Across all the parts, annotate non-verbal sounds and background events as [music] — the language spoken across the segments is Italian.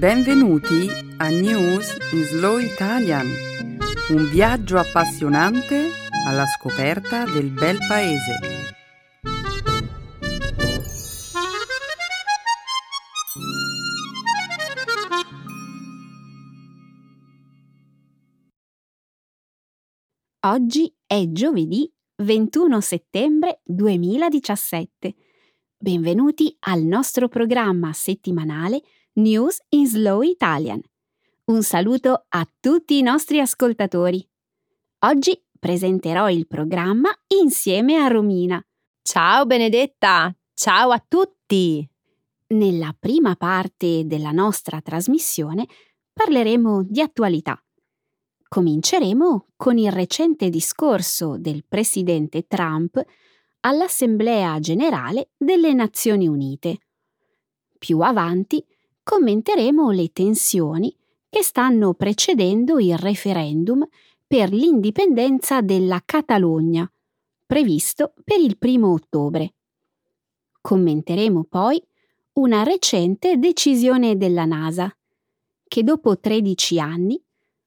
Benvenuti a News in Slow Italian, un viaggio appassionante alla scoperta del bel paese. Oggi è giovedì 21 settembre 2017. Benvenuti al nostro programma settimanale News in Slow Italian. Un saluto a tutti i nostri ascoltatori. Oggi presenterò il programma insieme a Romina. Ciao Benedetta, ciao a tutti. Nella prima parte della nostra trasmissione parleremo di attualità. Cominceremo con il recente discorso del presidente Trump all'Assemblea generale delle Nazioni Unite. Più avanti commenteremo le tensioni che stanno precedendo il referendum per l'indipendenza della Catalogna, previsto per il primo ottobre. Commenteremo poi una recente decisione della NASA, che dopo 13 anni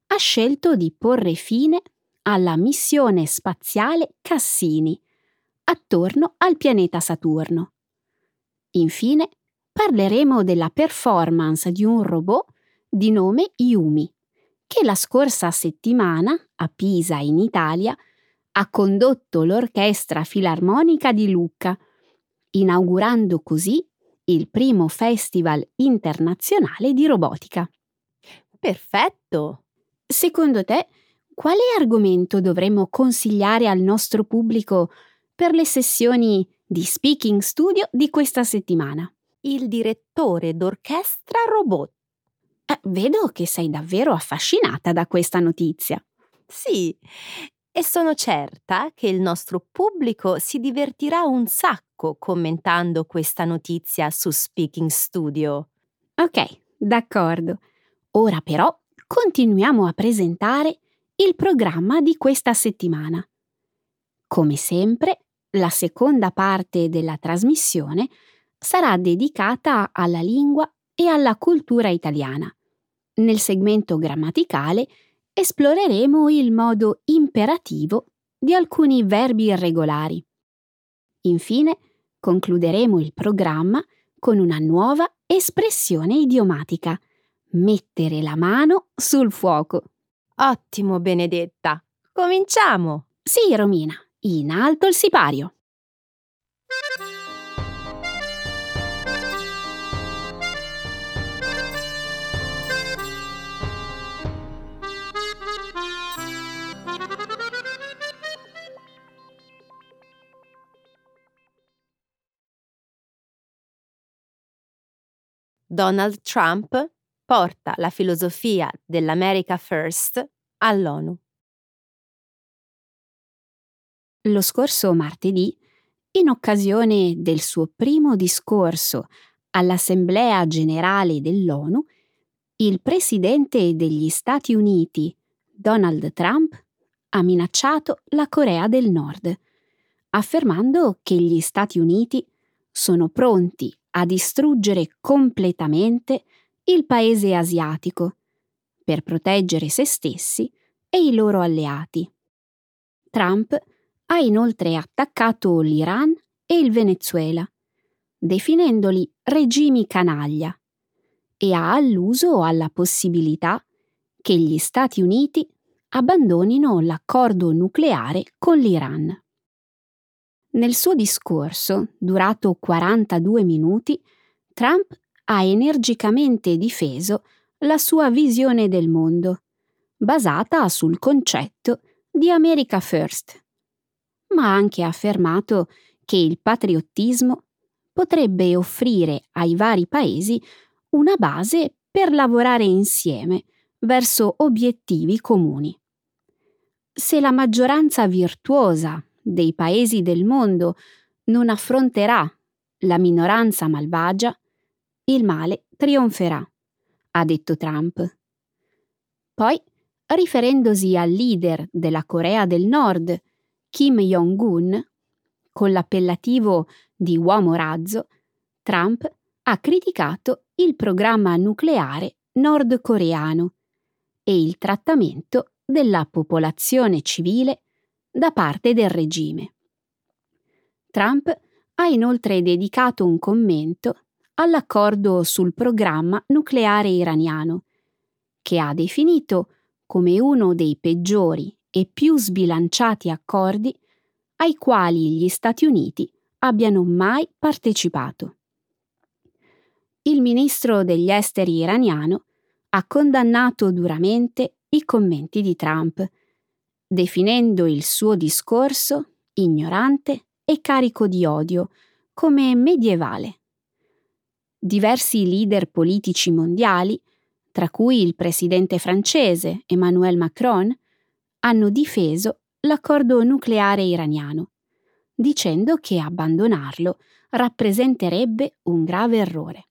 ha scelto di porre fine alla missione spaziale Cassini attorno al pianeta Saturno. Infine, parleremo della performance di un robot di nome Yumi, che la scorsa settimana, a Pisa in Italia, ha condotto l'Orchestra Filarmonica di Lucca, inaugurando così il primo Festival internazionale di robotica. Perfetto! Secondo te, quale argomento dovremmo consigliare al nostro pubblico per le sessioni di Speaking Studio di questa settimana? Il direttore d'orchestra robot. Eh, vedo che sei davvero affascinata da questa notizia. Sì, e sono certa che il nostro pubblico si divertirà un sacco commentando questa notizia su Speaking Studio. Ok, d'accordo. Ora però continuiamo a presentare il programma di questa settimana. Come sempre, la seconda parte della trasmissione sarà dedicata alla lingua e alla cultura italiana. Nel segmento grammaticale esploreremo il modo imperativo di alcuni verbi irregolari. Infine, concluderemo il programma con una nuova espressione idiomatica, mettere la mano sul fuoco. Ottimo, Benedetta. Cominciamo. Sì, Romina, in alto il sipario. Donald Trump porta la filosofia dell'America First all'ONU. Lo scorso martedì, in occasione del suo primo discorso all'Assemblea generale dell'ONU, il presidente degli Stati Uniti, Donald Trump, ha minacciato la Corea del Nord, affermando che gli Stati Uniti sono pronti a distruggere completamente il paese asiatico per proteggere se stessi e i loro alleati. Trump ha inoltre attaccato l'Iran e il Venezuela, definendoli regimi canaglia, e ha alluso alla possibilità che gli Stati Uniti abbandonino l'accordo nucleare con l'Iran. Nel suo discorso, durato 42 minuti, Trump ha energicamente difeso la sua visione del mondo, basata sul concetto di America First, ma ha anche affermato che il patriottismo potrebbe offrire ai vari paesi una base per lavorare insieme verso obiettivi comuni. Se la maggioranza virtuosa dei paesi del mondo non affronterà la minoranza malvagia, il male trionferà, ha detto Trump. Poi, riferendosi al leader della Corea del Nord, Kim Jong-un, con l'appellativo di uomo razzo, Trump ha criticato il programma nucleare nordcoreano e il trattamento della popolazione civile da parte del regime. Trump ha inoltre dedicato un commento all'accordo sul programma nucleare iraniano, che ha definito come uno dei peggiori e più sbilanciati accordi ai quali gli Stati Uniti abbiano mai partecipato. Il ministro degli esteri iraniano ha condannato duramente i commenti di Trump, definendo il suo discorso ignorante e carico di odio, come medievale. Diversi leader politici mondiali, tra cui il presidente francese Emmanuel Macron, hanno difeso l'accordo nucleare iraniano, dicendo che abbandonarlo rappresenterebbe un grave errore.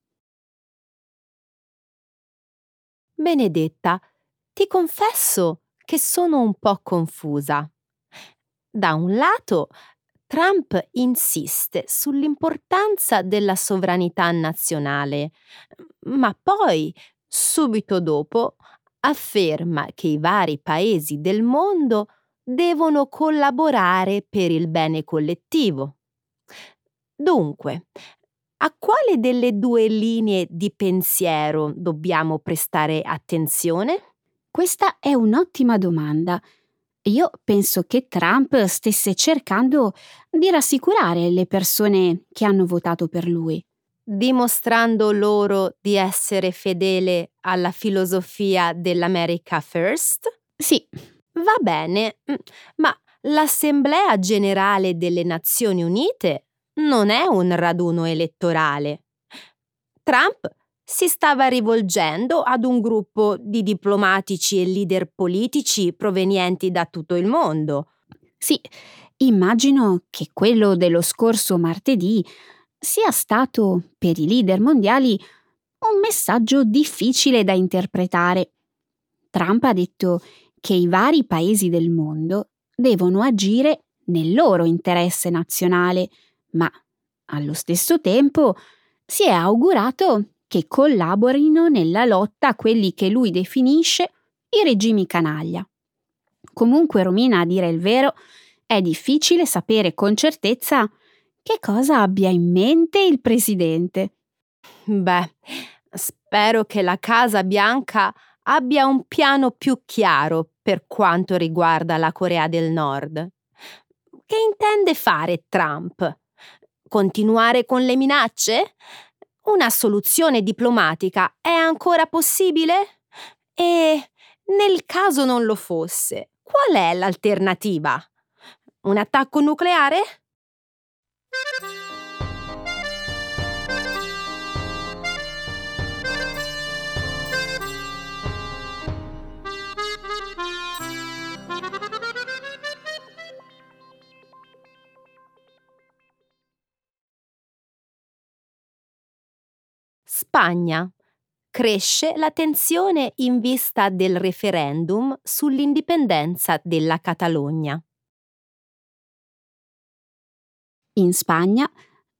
Benedetta, ti confesso che sono un po' confusa. Da un lato, Trump insiste sull'importanza della sovranità nazionale, ma poi, subito dopo, afferma che i vari paesi del mondo devono collaborare per il bene collettivo. Dunque, a quale delle due linee di pensiero dobbiamo prestare attenzione? Questa è un'ottima domanda. Io penso che Trump stesse cercando di rassicurare le persone che hanno votato per lui. Dimostrando loro di essere fedele alla filosofia dell'America First? Sì, Va bene, mm, ma l'Assemblea generale delle Nazioni Unite non è un raduno elettorale. Trump si stava rivolgendo ad un gruppo di diplomatici e leader politici provenienti da tutto il mondo. Sì, immagino che quello dello scorso martedì sia stato, per i leader mondiali, un messaggio difficile da interpretare. Trump ha detto che i vari paesi del mondo devono agire nel loro interesse nazionale, ma allo stesso tempo si è augurato che collaborino nella lotta a quelli che lui definisce i regimi canaglia. Comunque, Romina, a dire il vero, è difficile sapere con certezza che cosa abbia in mente il presidente. Beh, spero che la Casa Bianca abbia un piano più chiaro per quanto riguarda la Corea del Nord. Che intende fare Trump? Continuare con le minacce? Una soluzione diplomatica è ancora possibile? E nel caso non lo fosse, qual è l'alternativa? Un attacco nucleare? Spagna. Cresce la tensione in vista del referendum sull'indipendenza della Catalogna. In Spagna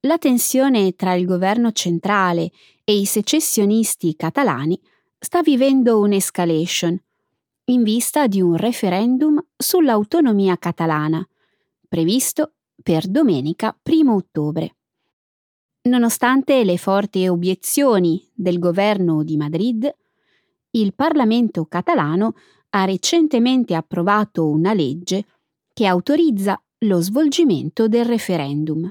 la tensione tra il governo centrale e i secessionisti catalani sta vivendo un'escalation in vista di un referendum sull'autonomia catalana, previsto per domenica 1 ottobre. Nonostante le forti obiezioni del governo di Madrid, il Parlamento catalano ha recentemente approvato una legge che autorizza lo svolgimento del referendum.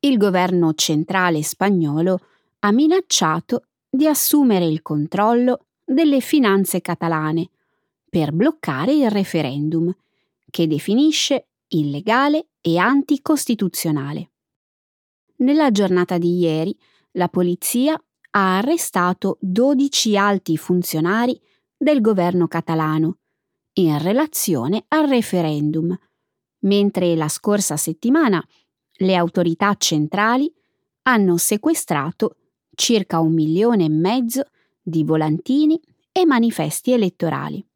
Il governo centrale spagnolo ha minacciato di assumere il controllo delle finanze catalane per bloccare il referendum, che definisce illegale e anticostituzionale. Nella giornata di ieri la polizia ha arrestato 12 alti funzionari del governo catalano in relazione al referendum, mentre la scorsa settimana le autorità centrali hanno sequestrato circa un milione e mezzo di volantini e manifesti elettorali.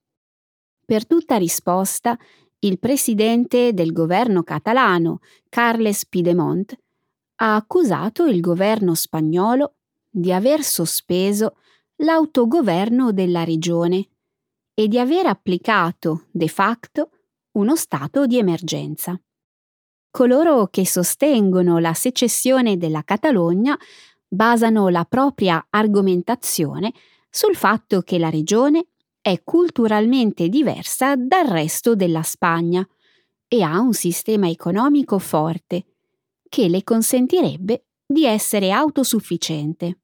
Per tutta risposta, il presidente del governo catalano, Carles Pidemont, ha accusato il governo spagnolo di aver sospeso l'autogoverno della regione e di aver applicato de facto uno stato di emergenza. Coloro che sostengono la secessione della Catalogna basano la propria argomentazione sul fatto che la regione è culturalmente diversa dal resto della Spagna e ha un sistema economico forte che le consentirebbe di essere autosufficiente.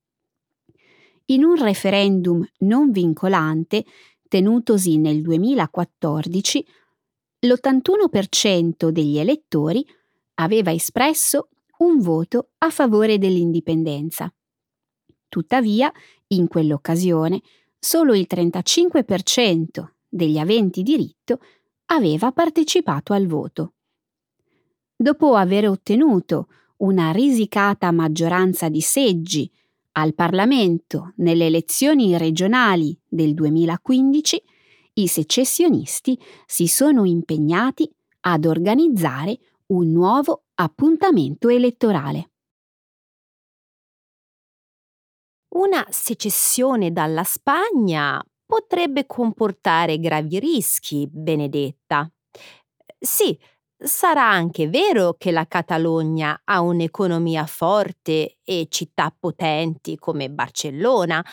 In un referendum non vincolante tenutosi nel 2014, l'81% degli elettori aveva espresso un voto a favore dell'indipendenza. Tuttavia, in quell'occasione, solo il 35% degli aventi diritto aveva partecipato al voto. Dopo aver ottenuto una risicata maggioranza di seggi al Parlamento nelle elezioni regionali del 2015, i secessionisti si sono impegnati ad organizzare un nuovo appuntamento elettorale. Una secessione dalla Spagna potrebbe comportare gravi rischi, Benedetta. Sì, sarà anche vero che la Catalogna ha un'economia forte e città potenti come Barcellona,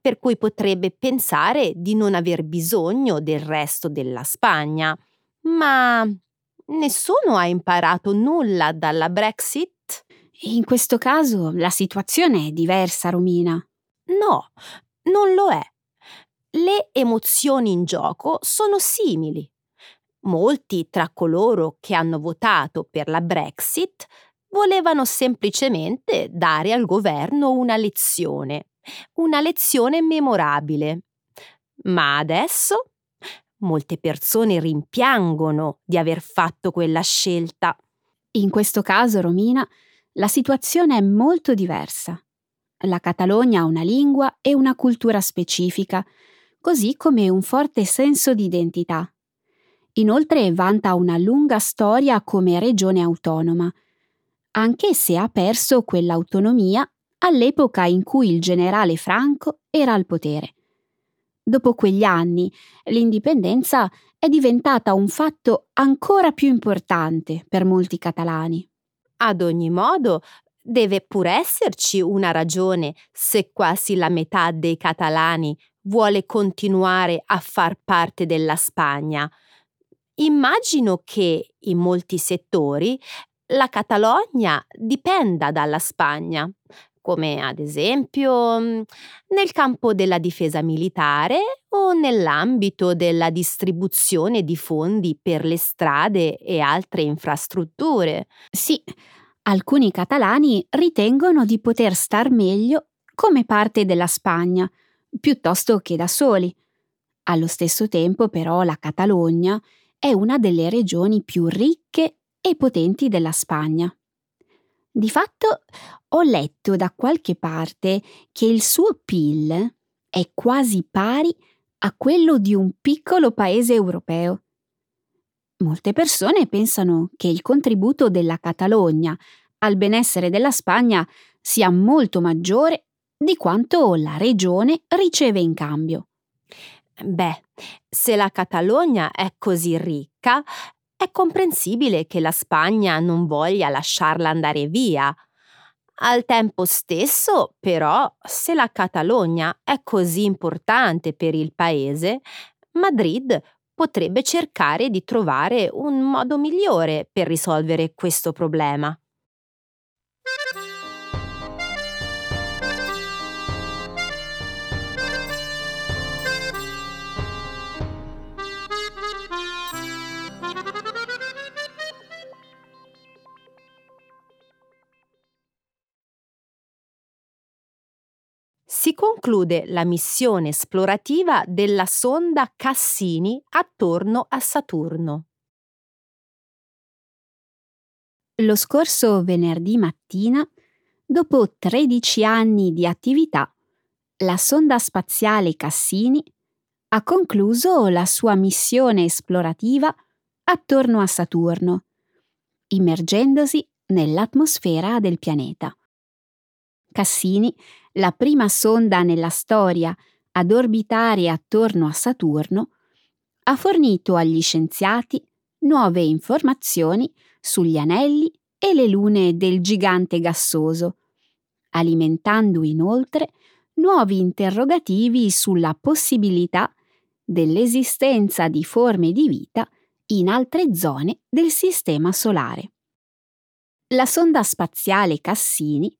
per cui potrebbe pensare di non aver bisogno del resto della Spagna. Ma nessuno ha imparato nulla dalla Brexit? In questo caso la situazione è diversa, Romina. No, non lo è. Le emozioni in gioco sono simili. Molti tra coloro che hanno votato per la Brexit volevano semplicemente dare al governo una lezione, una lezione memorabile. Ma adesso molte persone rimpiangono di aver fatto quella scelta. In questo caso, Romina, la situazione è molto diversa. La Catalogna ha una lingua e una cultura specifica, così come un forte senso di identità. Inoltre vanta una lunga storia come regione autonoma, anche se ha perso quell'autonomia all'epoca in cui il generale Franco era al potere. Dopo quegli anni, l'indipendenza è diventata un fatto ancora più importante per molti catalani. Ad ogni modo, deve pur esserci una ragione se quasi la metà dei catalani vuole continuare a far parte della Spagna. Immagino che in molti settori la Catalogna dipenda dalla Spagna, come ad esempio mm, nel campo della difesa militare o nell'ambito della distribuzione di fondi per le strade e altre infrastrutture. Sì, alcuni catalani ritengono di poter star meglio come parte della Spagna, piuttosto che da soli. Allo stesso tempo, però, la Catalogna è una delle regioni più ricche e potenti della Spagna. Di fatto ho letto da qualche parte che il suo PIL è quasi pari a quello di un piccolo paese europeo. Molte persone pensano che il contributo della Catalogna al benessere della Spagna sia molto maggiore di quanto la regione riceve in cambio. Beh, se la Catalogna è così ricca, è comprensibile che la Spagna non voglia lasciarla andare via. Al tempo stesso, però, se la Catalogna è così importante per il paese, Madrid potrebbe cercare di trovare un modo migliore per risolvere questo problema. Si conclude la missione esplorativa della sonda Cassini attorno a Saturno. Lo scorso venerdì mattina, dopo 13 anni di attività, la sonda spaziale Cassini ha concluso la sua missione esplorativa attorno a Saturno, immergendosi nell'atmosfera del pianeta. Cassini la prima sonda nella storia ad orbitare attorno a Saturno, ha fornito agli scienziati nuove informazioni sugli anelli e le lune del gigante gassoso, alimentando inoltre nuovi interrogativi sulla possibilità dell'esistenza di forme di vita in altre zone del Sistema Solare. La sonda spaziale Cassini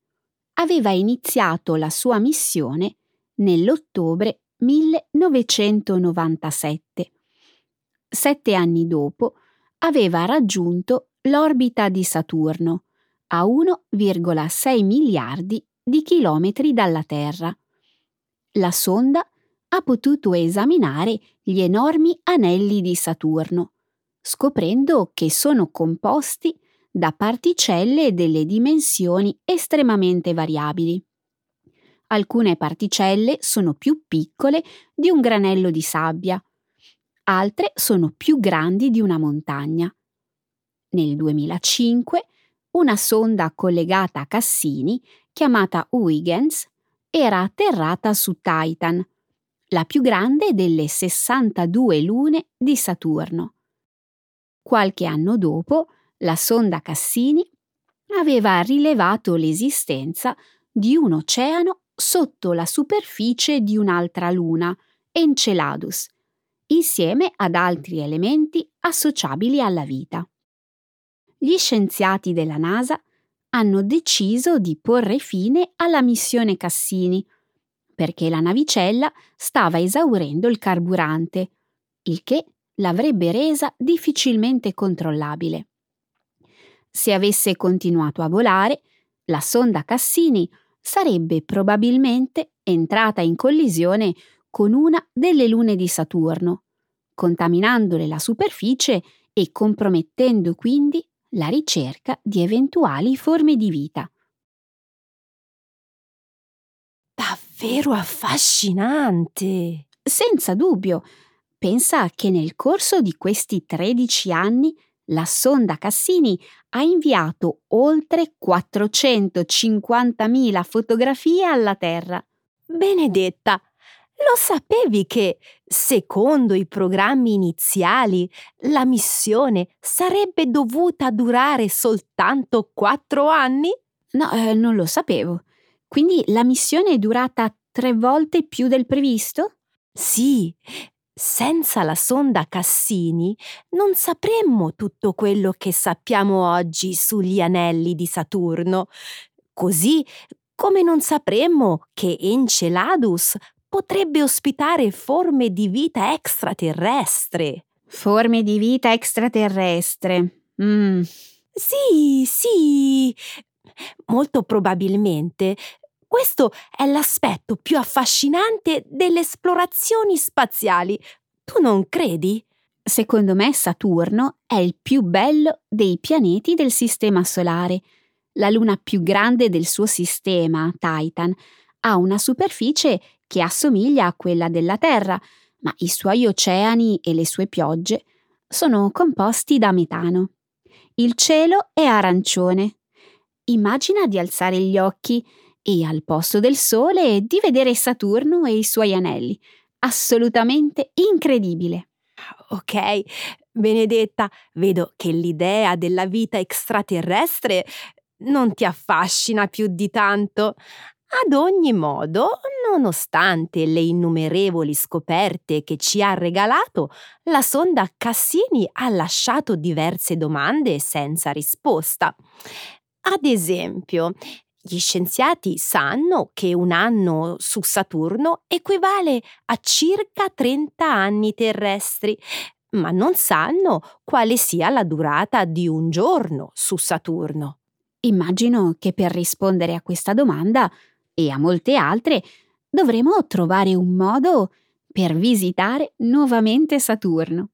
aveva iniziato la sua missione nell'ottobre 1997. Sette anni dopo aveva raggiunto l'orbita di Saturno a 1,6 miliardi di chilometri dalla Terra. La sonda ha potuto esaminare gli enormi anelli di Saturno, scoprendo che sono composti da particelle delle dimensioni estremamente variabili. Alcune particelle sono più piccole di un granello di sabbia, altre sono più grandi di una montagna. Nel 2005 una sonda collegata a Cassini, chiamata Huygens, era atterrata su Titan, la più grande delle 62 lune di Saturno. Qualche anno dopo, la sonda Cassini aveva rilevato l'esistenza di un oceano sotto la superficie di un'altra luna, Enceladus, insieme ad altri elementi associabili alla vita. Gli scienziati della NASA hanno deciso di porre fine alla missione Cassini perché la navicella stava esaurendo il carburante, il che l'avrebbe resa difficilmente controllabile. Se avesse continuato a volare, la sonda Cassini sarebbe probabilmente entrata in collisione con una delle lune di Saturno, contaminandole la superficie e compromettendo quindi la ricerca di eventuali forme di vita. Davvero affascinante! Senza dubbio. Pensa che nel corso di questi 13 anni la sonda Cassini ha inviato oltre 450.000 fotografie alla Terra. Benedetta, lo sapevi che, secondo i programmi iniziali, la missione sarebbe dovuta durare soltanto quattro anni? No, eh, non lo sapevo. Quindi la missione è durata tre volte più del previsto? Sì, senza la sonda Cassini non sapremmo tutto quello che sappiamo oggi sugli anelli di Saturno, così come non sapremmo che Enceladus potrebbe ospitare forme di vita extraterrestre. Forme di vita extraterrestre. Mm. Sì, sì. Molto probabilmente questo è l'aspetto più affascinante delle esplorazioni spaziali. Tu non credi? Secondo me Saturno è il più bello dei pianeti del Sistema Solare. La luna più grande del suo sistema, Titan, ha una superficie che assomiglia a quella della Terra, ma i suoi oceani e le sue piogge sono composti da metano. Il cielo è arancione. Immagina di alzare gli occhi e al posto del Sole di vedere Saturno e i suoi anelli. Assolutamente incredibile. Ok, Benedetta, vedo che l'idea della vita extraterrestre non ti affascina più di tanto. Ad ogni modo, nonostante le innumerevoli scoperte che ci ha regalato, la sonda Cassini ha lasciato diverse domande senza risposta. Ad esempio, gli scienziati sanno che un anno su Saturno equivale a circa 30 anni terrestri, ma non sanno quale sia la durata di un giorno su Saturno. Immagino che per rispondere a questa domanda e a molte altre dovremo trovare un modo per visitare nuovamente Saturno.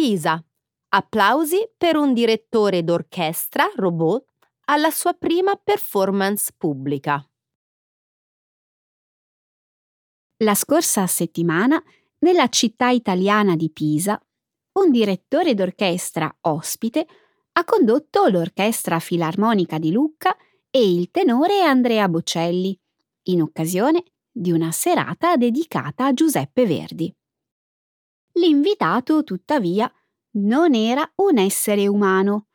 Pisa Applausi per un direttore d'orchestra robot alla sua prima performance pubblica. La scorsa settimana, nella città italiana di Pisa, un direttore d'orchestra ospite ha condotto l'Orchestra Filarmonica di Lucca e il tenore Andrea Bocelli, in occasione di una serata dedicata a Giuseppe Verdi. L'invitato, tuttavia, non era un essere umano,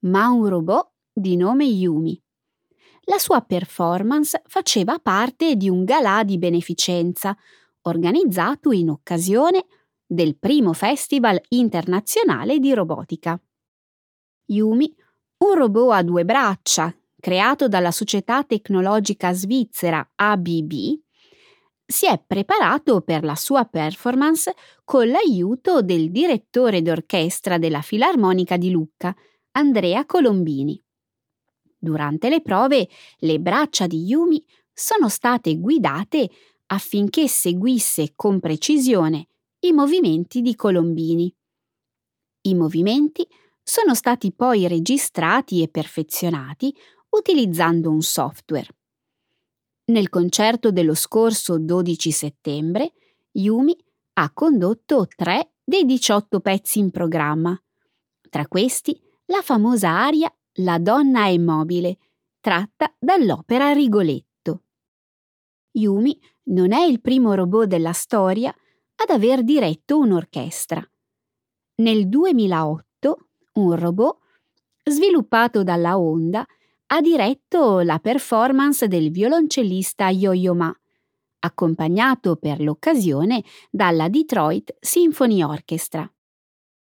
ma un robot di nome Yumi. La sua performance faceva parte di un galà di beneficenza organizzato in occasione del primo Festival internazionale di robotica. Yumi, un robot a due braccia, creato dalla società tecnologica svizzera ABB, si è preparato per la sua performance con l'aiuto del direttore d'orchestra della Filarmonica di Lucca, Andrea Colombini. Durante le prove, le braccia di Yumi sono state guidate affinché seguisse con precisione i movimenti di Colombini. I movimenti sono stati poi registrati e perfezionati utilizzando un software. Nel concerto dello scorso 12 settembre, Yumi ha condotto tre dei 18 pezzi in programma. Tra questi, la famosa aria La donna è mobile, tratta dall'opera Rigoletto. Yumi non è il primo robot della storia ad aver diretto un'orchestra. Nel 2008, un robot, sviluppato dalla Honda, ha diretto la performance del violoncellista Yo-Yo Ma, accompagnato per l'occasione dalla Detroit Symphony Orchestra.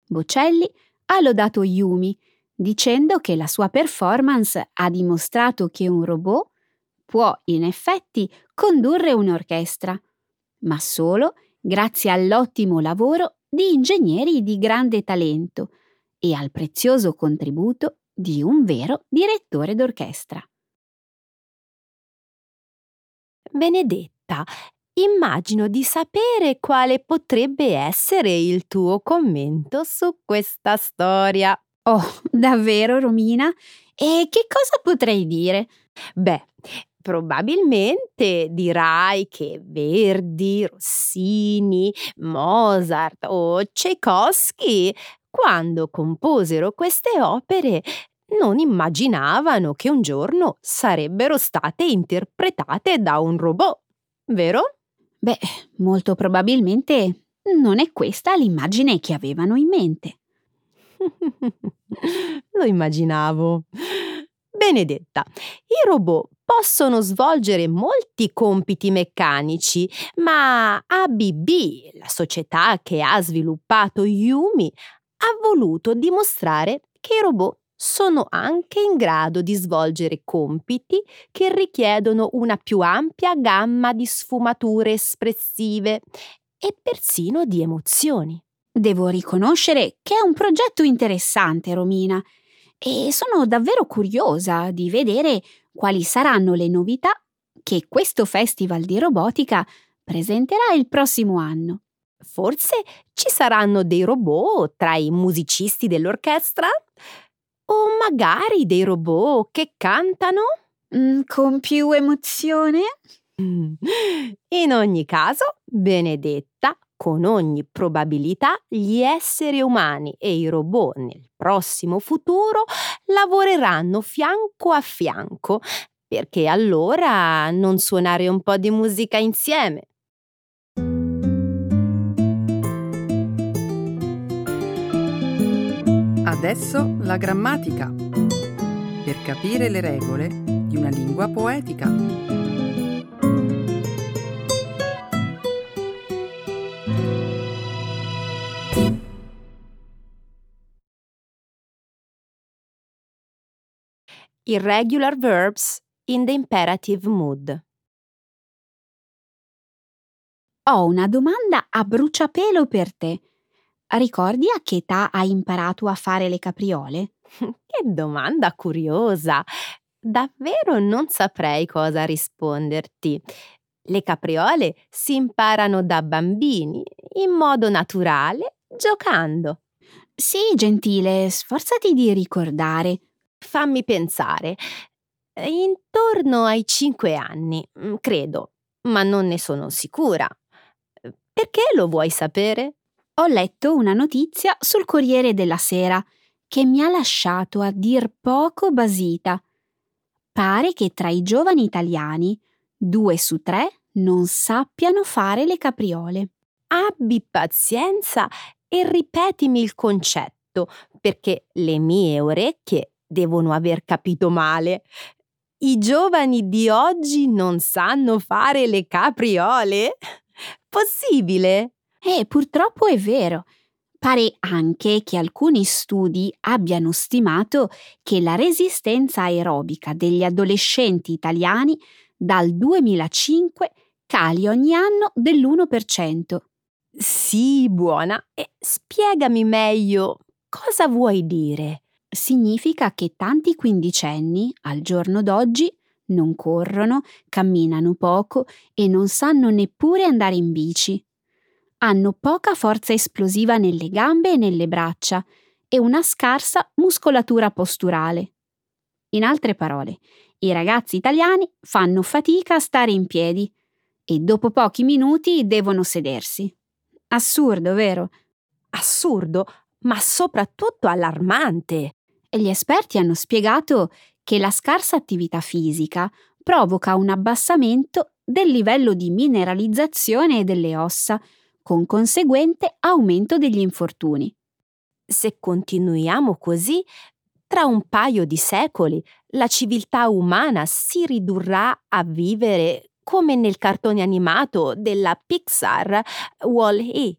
Bocelli ha lodato Yumi, dicendo che la sua performance ha dimostrato che un robot può in effetti condurre un'orchestra, ma solo grazie all'ottimo lavoro di ingegneri di grande talento e al prezioso contributo di un vero direttore d'orchestra. Benedetta, immagino di sapere quale potrebbe essere il tuo commento su questa storia. Oh, davvero, Romina? E che cosa potrei dire? Beh, probabilmente dirai che Verdi, Rossini, Mozart o Tchaikovsky quando composero queste opere, non immaginavano che un giorno sarebbero state interpretate da un robot, vero? Beh, molto probabilmente non è questa l'immagine che avevano in mente. [laughs] Lo immaginavo. Benedetta, i robot possono svolgere molti compiti meccanici, ma ABB, la società che ha sviluppato Yumi, ha voluto dimostrare che i robot sono anche in grado di svolgere compiti che richiedono una più ampia gamma di sfumature espressive e persino di emozioni. Devo riconoscere che è un progetto interessante, Romina, e sono davvero curiosa di vedere quali saranno le novità che questo festival di robotica presenterà il prossimo anno. Forse ci saranno dei robot tra i musicisti dell'orchestra? O magari dei robot che cantano? Mm, con più emozione? In ogni caso, Benedetta, con ogni probabilità, gli esseri umani e i robot nel prossimo futuro lavoreranno fianco a fianco. Perché allora non suonare un po' di musica insieme? Adesso la grammatica. Per capire le regole di una lingua poetica. Irregular verbs in the imperative mood. Ho una domanda a bruciapelo per te. Ricordi a che età hai imparato a fare le capriole? [laughs] Che domanda curiosa! Davvero non saprei cosa risponderti. Le capriole si imparano da bambini, in modo naturale, giocando. Sì, gentile, sforzati di ricordare. Fammi pensare. Intorno ai cinque anni, mm, credo, ma non ne sono sicura. Perché lo vuoi sapere? Ho letto una notizia sul Corriere della Sera che mi ha lasciato a dir poco basita. Pare che tra i giovani italiani due su tre non sappiano fare le capriole. Abbi pazienza e ripetimi il concetto, perché le mie orecchie devono aver capito male. I giovani di oggi non sanno fare le capriole? Possibile? Eh, purtroppo è vero. Pare anche che alcuni studi abbiano stimato che la resistenza aerobica degli adolescenti italiani dal 2005 cali ogni anno dell'1%. Sì, buona. E spiegami meglio cosa vuoi dire. Significa che tanti quindicenni, al giorno d'oggi, non corrono, camminano poco e non sanno neppure andare in bici hanno poca forza esplosiva nelle gambe e nelle braccia e una scarsa muscolatura posturale. In altre parole, i ragazzi italiani fanno fatica a stare in piedi e dopo pochi minuti devono sedersi. Assurdo, vero? Assurdo, ma soprattutto allarmante. E gli esperti hanno spiegato che la scarsa attività fisica provoca un abbassamento del livello di mineralizzazione delle ossa, con conseguente aumento degli infortuni. Se continuiamo così, tra un paio di secoli la civiltà umana si ridurrà a vivere come nel cartone animato della Pixar Wall-E.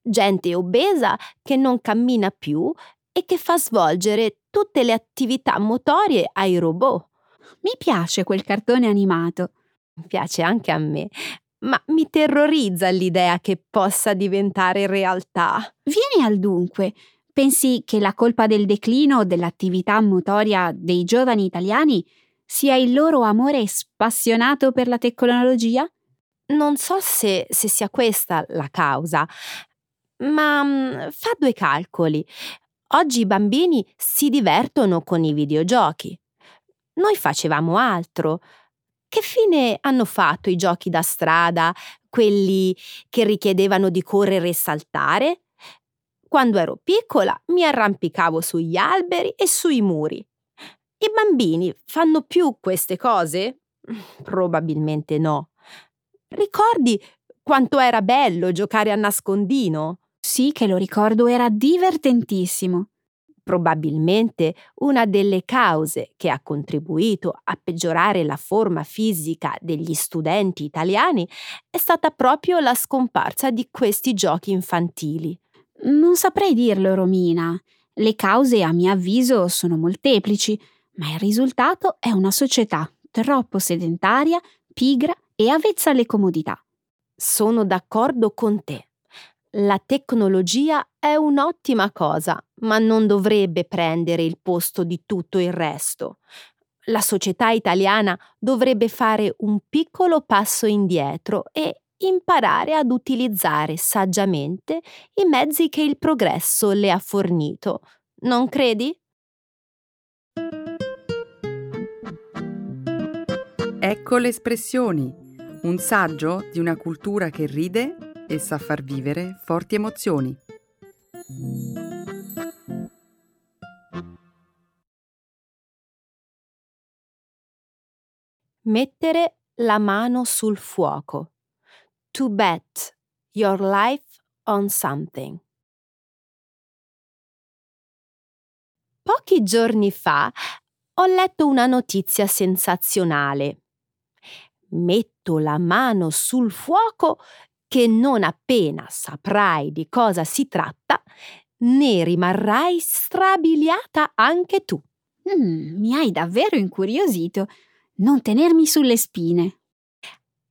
Gente obesa che non cammina più e che fa svolgere tutte le attività motorie ai robot. Mi piace quel cartone animato. Piace anche a me, ma mi terrorizza l'idea che possa diventare realtà. Vieni al dunque. Pensi che la colpa del declino dell'attività motoria dei giovani italiani sia il loro amore spassionato per la tecnologia? Non so se, se sia questa la causa, ma mm, fa due calcoli. Oggi i bambini si divertono con i videogiochi. Noi facevamo altro. Che fine hanno fatto i giochi da strada, quelli che richiedevano di correre e saltare? Quando ero piccola mi arrampicavo sugli alberi e sui muri. I bambini fanno più queste cose? [laughs] Probabilmente no. Ricordi quanto era bello giocare a nascondino? Sì che lo ricordo, era divertentissimo. Probabilmente una delle cause che ha contribuito a peggiorare la forma fisica degli studenti italiani è stata proprio la scomparsa di questi giochi infantili. Non saprei dirlo, Romina. Le cause, a mio avviso, sono molteplici, ma il risultato è una società troppo sedentaria, pigra e avvezza alle comodità. Sono d'accordo con te. La tecnologia è un'ottima cosa, ma non dovrebbe prendere il posto di tutto il resto. La società italiana dovrebbe fare un piccolo passo indietro e imparare ad utilizzare saggiamente i mezzi che il progresso le ha fornito. Non credi? Ecco le espressioni, un saggio di una cultura che ride e sa far vivere forti emozioni. Mettere la mano sul fuoco. To bet your life on something. Pochi giorni fa ho letto una notizia sensazionale. Metto la mano sul fuoco che non appena saprai di cosa si tratta, ne rimarrai strabiliata anche tu. Mm, mi hai davvero incuriosito. Non tenermi sulle spine.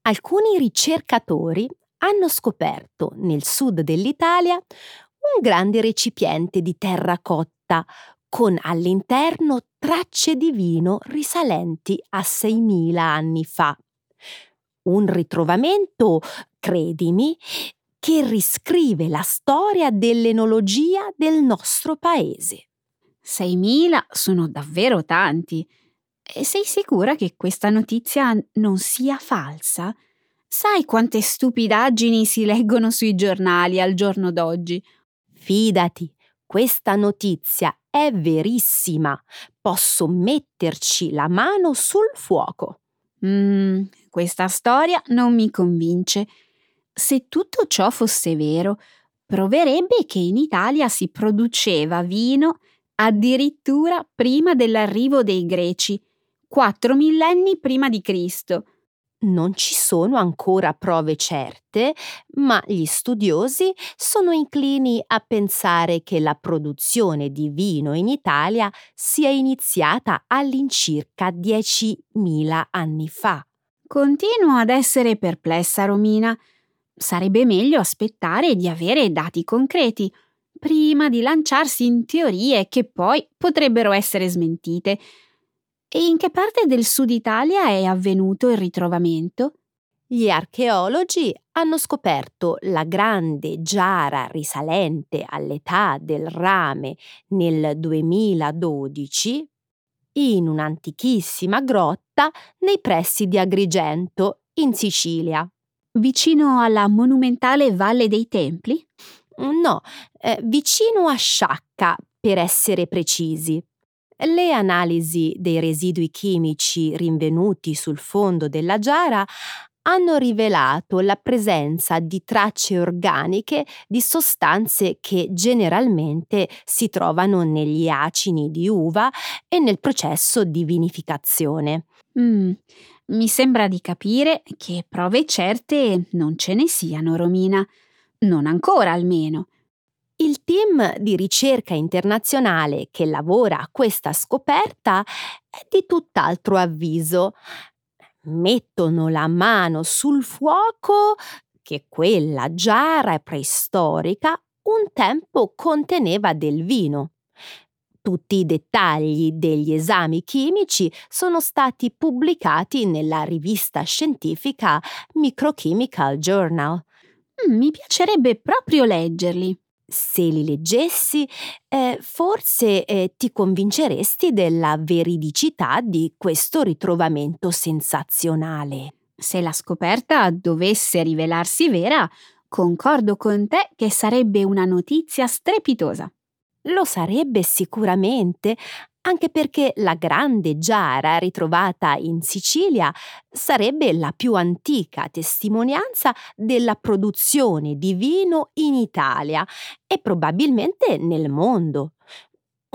Alcuni ricercatori hanno scoperto nel sud dell'Italia un grande recipiente di terra cotta con all'interno tracce di vino risalenti a 6.000 anni fa. Un ritrovamento credimi, che riscrive la storia dell'enologia del nostro paese. 6.000 sono davvero tanti. E sei sicura che questa notizia non sia falsa? Sai quante stupidaggini si leggono sui giornali al giorno d'oggi? Fidati, questa notizia è verissima. Posso metterci la mano sul fuoco. Mmm, questa storia non mi convince. Se tutto ciò fosse vero, proverebbe che in Italia si produceva vino addirittura prima dell'arrivo dei Greci, quattro millenni prima di Cristo. Non ci sono ancora prove certe, ma gli studiosi sono inclini a pensare che la produzione di vino in Italia sia iniziata all'incirca 10.000 anni fa. Continuo ad essere perplessa, Romina. Sarebbe meglio aspettare di avere dati concreti prima di lanciarsi in teorie che poi potrebbero essere smentite. E in che parte del sud Italia è avvenuto il ritrovamento? Gli archeologi hanno scoperto la grande giara risalente all'età del rame nel 2012 in un'antichissima grotta nei pressi di Agrigento, in Sicilia. Vicino alla monumentale Valle dei Templi? No, eh, vicino a Sciacca, per essere precisi. Le analisi dei residui chimici rinvenuti sul fondo della giara hanno rivelato la presenza di tracce organiche di sostanze che generalmente si trovano negli acini di uva e nel processo di vinificazione. Mm, mi sembra di capire che prove certe non ce ne siano, Romina. Non ancora almeno. Il team di ricerca internazionale che lavora a questa scoperta è di tutt'altro avviso. Mettono la mano sul fuoco che quella giara preistorica un tempo conteneva del vino. Tutti i dettagli degli esami chimici sono stati pubblicati nella rivista scientifica Microchemical Journal. Mm, mi piacerebbe proprio leggerli. Se li leggessi, eh, forse eh, ti convinceresti della veridicità di questo ritrovamento sensazionale. Se la scoperta dovesse rivelarsi vera, concordo con te che sarebbe una notizia strepitosa. Lo sarebbe sicuramente, anche perché la grande giara ritrovata in Sicilia sarebbe la più antica testimonianza della produzione di vino in Italia e probabilmente nel mondo.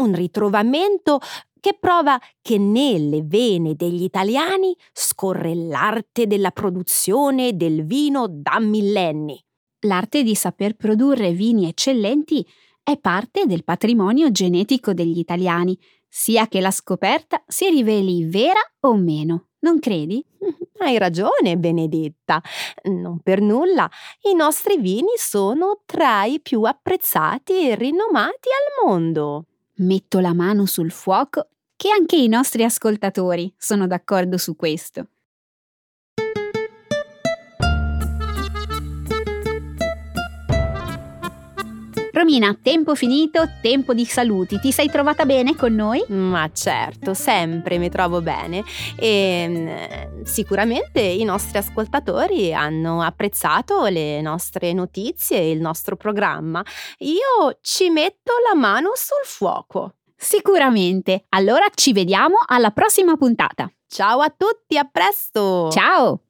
Un ritrovamento che prova che nelle vene degli italiani scorre l'arte della produzione del vino da millenni. L'arte di saper produrre vini eccellenti è parte del patrimonio genetico degli italiani sia che la scoperta si riveli vera o meno, non credi? [laughs] Hai ragione, Benedetta. Non per nulla, i nostri vini sono tra i più apprezzati e rinomati al mondo. Metto la mano sul fuoco che anche i nostri ascoltatori sono d'accordo su questo. Romina, tempo finito, tempo di saluti. Ti sei trovata bene con noi? Ma certo, sempre mi trovo bene e mm, sicuramente i nostri ascoltatori hanno apprezzato le nostre notizie e il nostro programma. Io ci metto la mano sul fuoco. Sicuramente. Allora ci vediamo alla prossima puntata. Ciao a tutti, a presto! Ciao!